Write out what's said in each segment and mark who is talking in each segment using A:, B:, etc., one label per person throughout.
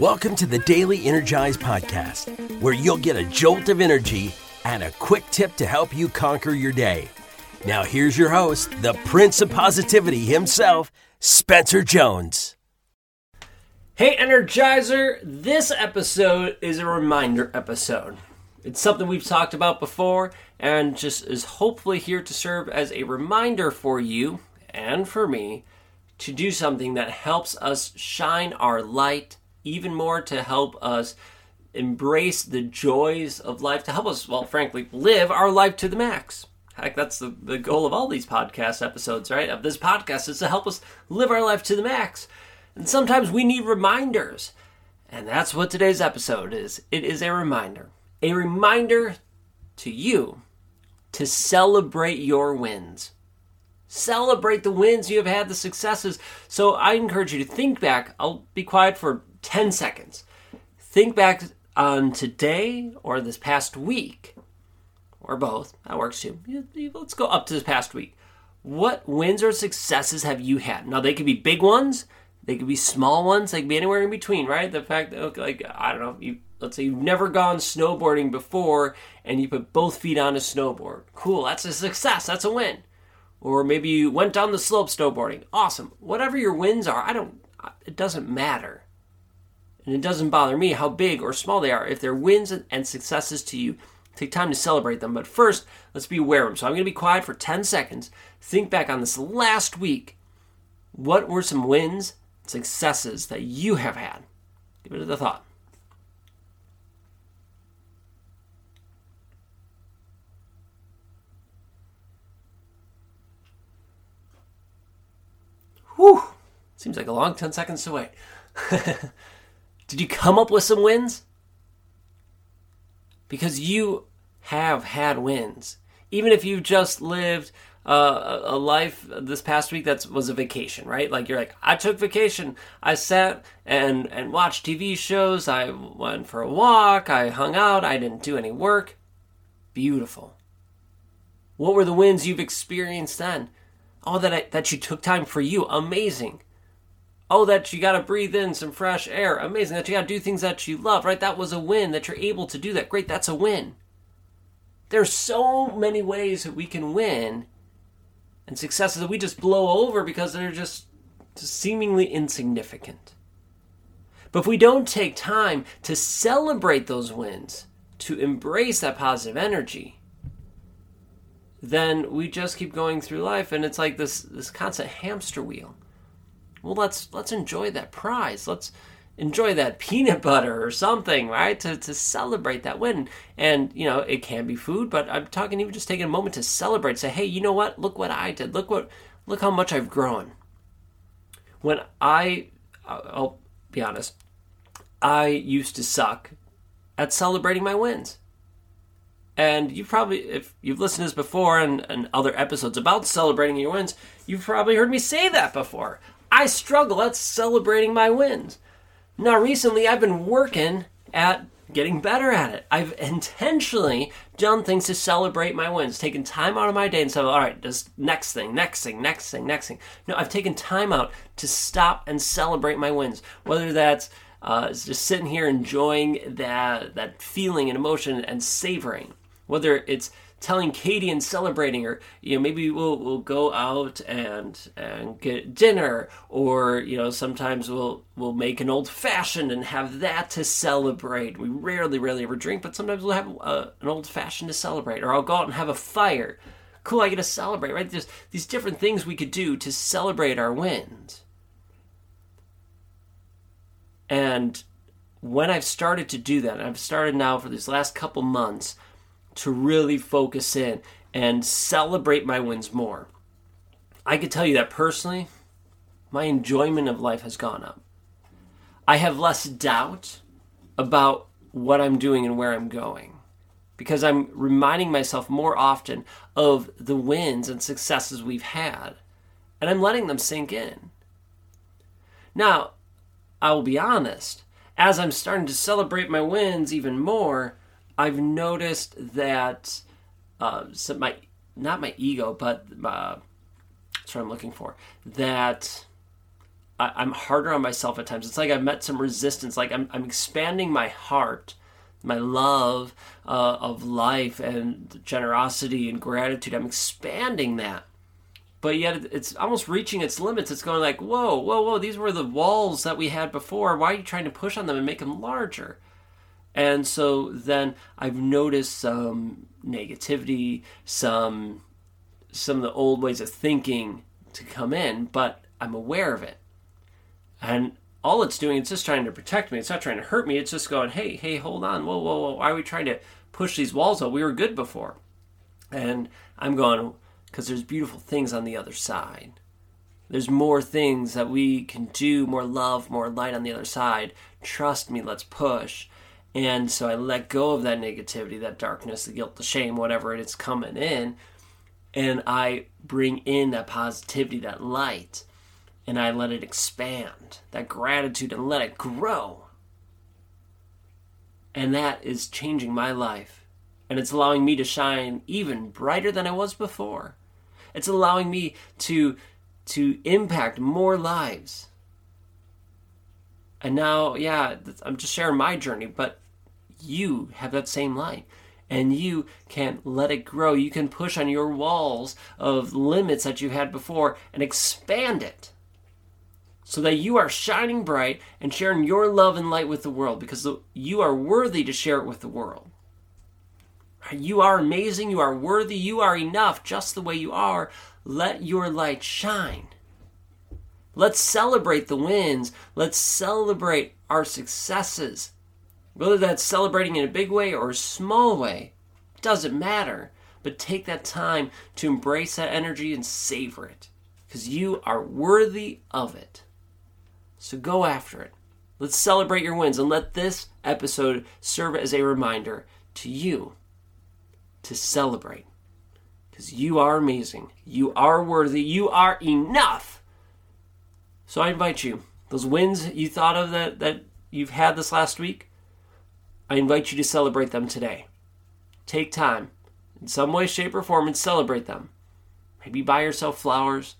A: Welcome to the Daily Energize Podcast, where you'll get a jolt of energy and a quick tip to help you conquer your day. Now, here's your host, the Prince of Positivity himself, Spencer Jones.
B: Hey, Energizer! This episode is a reminder episode. It's something we've talked about before and just is hopefully here to serve as a reminder for you and for me to do something that helps us shine our light even more, to help us embrace the joys of life, to help us, well, frankly, live our life to the max. Heck, that's the, the goal of all these podcast episodes, right? Of this podcast is to help us live our life to the max. And sometimes we need reminders. And that's what today's episode is. It is a reminder. A reminder to you to celebrate your wins. Celebrate the wins you have had, the successes. So I encourage you to think back. I'll be quiet for 10 seconds. Think back on today or this past week, or both. That works too. Let's go up to this past week. What wins or successes have you had? Now, they could be big ones, they could be small ones, they could be anywhere in between, right? The fact that, like, I don't know, you let's say you've never gone snowboarding before and you put both feet on a snowboard. Cool, that's a success, that's a win or maybe you went down the slope snowboarding. Awesome. Whatever your wins are, I don't it doesn't matter. And it doesn't bother me how big or small they are. If they're wins and successes to you, take time to celebrate them. But first, let's be aware of them. So I'm going to be quiet for 10 seconds. Think back on this last week. What were some wins, successes that you have had? Give it a thought. Whew. Seems like a long 10 seconds to wait. Did you come up with some wins? Because you have had wins. Even if you just lived uh, a life this past week that was a vacation, right? Like you're like, I took vacation. I sat and and watched TV shows. I went for a walk. I hung out. I didn't do any work. Beautiful. What were the wins you've experienced then? Oh, that I, that you took time for you, amazing. Oh, that you got to breathe in some fresh air, amazing. That you got to do things that you love, right? That was a win. That you're able to do that, great. That's a win. There's so many ways that we can win, and successes that we just blow over because they're just, seemingly insignificant. But if we don't take time to celebrate those wins, to embrace that positive energy, then we just keep going through life and it's like this this constant hamster wheel well let's let's enjoy that prize. Let's enjoy that peanut butter or something right? To, to celebrate that win. And you know it can be food but i'm talking even just taking a moment to celebrate say hey you know what? Look what i did. Look what look how much i've grown. When i i'll be honest i used to suck at celebrating my wins. And you probably, if you've listened to this before and, and other episodes about celebrating your wins, you've probably heard me say that before. I struggle at celebrating my wins. Now, recently, I've been working at getting better at it. I've intentionally done things to celebrate my wins, taken time out of my day and said, all right, just next thing, next thing, next thing, next thing. No, I've taken time out to stop and celebrate my wins, whether that's uh, just sitting here enjoying that, that feeling and emotion and savoring whether it's telling Katie and celebrating her, you know, maybe we'll we'll go out and and get dinner, or you know, sometimes we'll we'll make an old fashioned and have that to celebrate. We rarely, rarely ever drink, but sometimes we'll have uh, an old fashioned to celebrate, or I'll go out and have a fire. Cool, I get to celebrate, right? There's these different things we could do to celebrate our wins. And when I've started to do that, I've started now for these last couple months to really focus in and celebrate my wins more. I could tell you that personally, my enjoyment of life has gone up. I have less doubt about what I'm doing and where I'm going because I'm reminding myself more often of the wins and successes we've had, and I'm letting them sink in. Now, I will be honest, as I'm starting to celebrate my wins even more, I've noticed that uh, so my not my ego, but that's what I'm looking for. That I, am harder on myself at times. It's like I've met some resistance. Like I'm, I'm expanding my heart, my love uh, of life and generosity and gratitude. I'm expanding that. But yet it's almost reaching its limits. It's going like, whoa, whoa, whoa, these were the walls that we had before. Why are you trying to push on them and make them larger? And so then I've noticed some negativity, some some of the old ways of thinking to come in, but I'm aware of it. And all it's doing, it's just trying to protect me. It's not trying to hurt me. It's just going, hey, hey, hold on. Whoa, whoa, whoa. Why are we trying to push these walls up? We were good before. And I'm going, because there's beautiful things on the other side. There's more things that we can do, more love, more light on the other side. Trust me, let's push. And so I let go of that negativity, that darkness, the guilt, the shame, whatever it is coming in. And I bring in that positivity, that light and I let it expand, that gratitude, and let it grow. And that is changing my life. And it's allowing me to shine even brighter than I was before. It's allowing me to, to impact more lives. And now, yeah, I'm just sharing my journey, but you have that same light and you can let it grow. You can push on your walls of limits that you had before and expand it so that you are shining bright and sharing your love and light with the world because you are worthy to share it with the world. You are amazing, you are worthy, you are enough just the way you are. Let your light shine. Let's celebrate the wins. Let's celebrate our successes. Whether that's celebrating in a big way or a small way, doesn't matter. But take that time to embrace that energy and savor it because you are worthy of it. So go after it. Let's celebrate your wins and let this episode serve as a reminder to you to celebrate. Because you are amazing. You are worthy. You are enough. So I invite you, those wins you thought of that, that you've had this last week, I invite you to celebrate them today. Take time, in some way, shape, or form, and celebrate them. Maybe buy yourself flowers.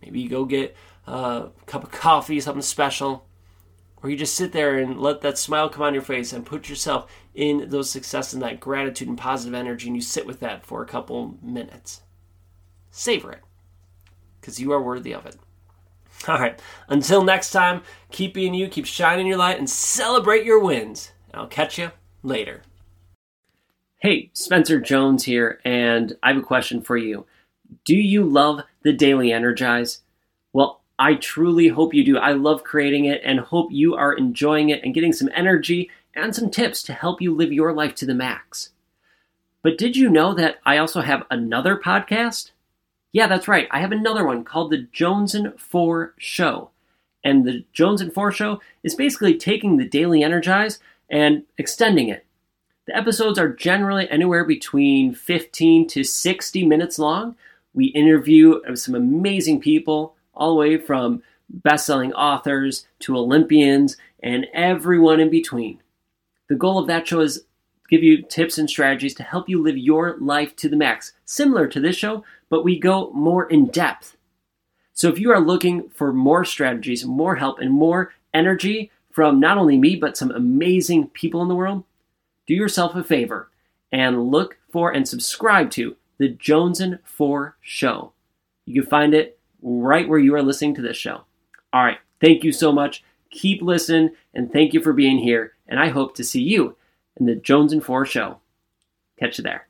B: Maybe you go get a cup of coffee, something special, or you just sit there and let that smile come on your face and put yourself in those success and that gratitude and positive energy, and you sit with that for a couple minutes. Savor it, because you are worthy of it. All right, until next time, keep being you, keep shining your light, and celebrate your wins. I'll catch you later. Hey, Spencer Jones here, and I have a question for you. Do you love the Daily Energize? Well, I truly hope you do. I love creating it and hope you are enjoying it and getting some energy and some tips to help you live your life to the max. But did you know that I also have another podcast? Yeah, that's right. I have another one called The Jones and 4 Show. And The Jones and 4 Show is basically taking the Daily Energize and extending it. The episodes are generally anywhere between 15 to 60 minutes long. We interview some amazing people all the way from best-selling authors to Olympians and everyone in between. The goal of that show is give you tips and strategies to help you live your life to the max, similar to this show, but we go more in depth. So if you are looking for more strategies, more help, and more energy from not only me, but some amazing people in the world, do yourself a favor and look for and subscribe to the Jones and 4 Show. You can find it right where you are listening to this show. All right, thank you so much. Keep listening, and thank you for being here. And I hope to see you in the Jones and Four show. Catch you there.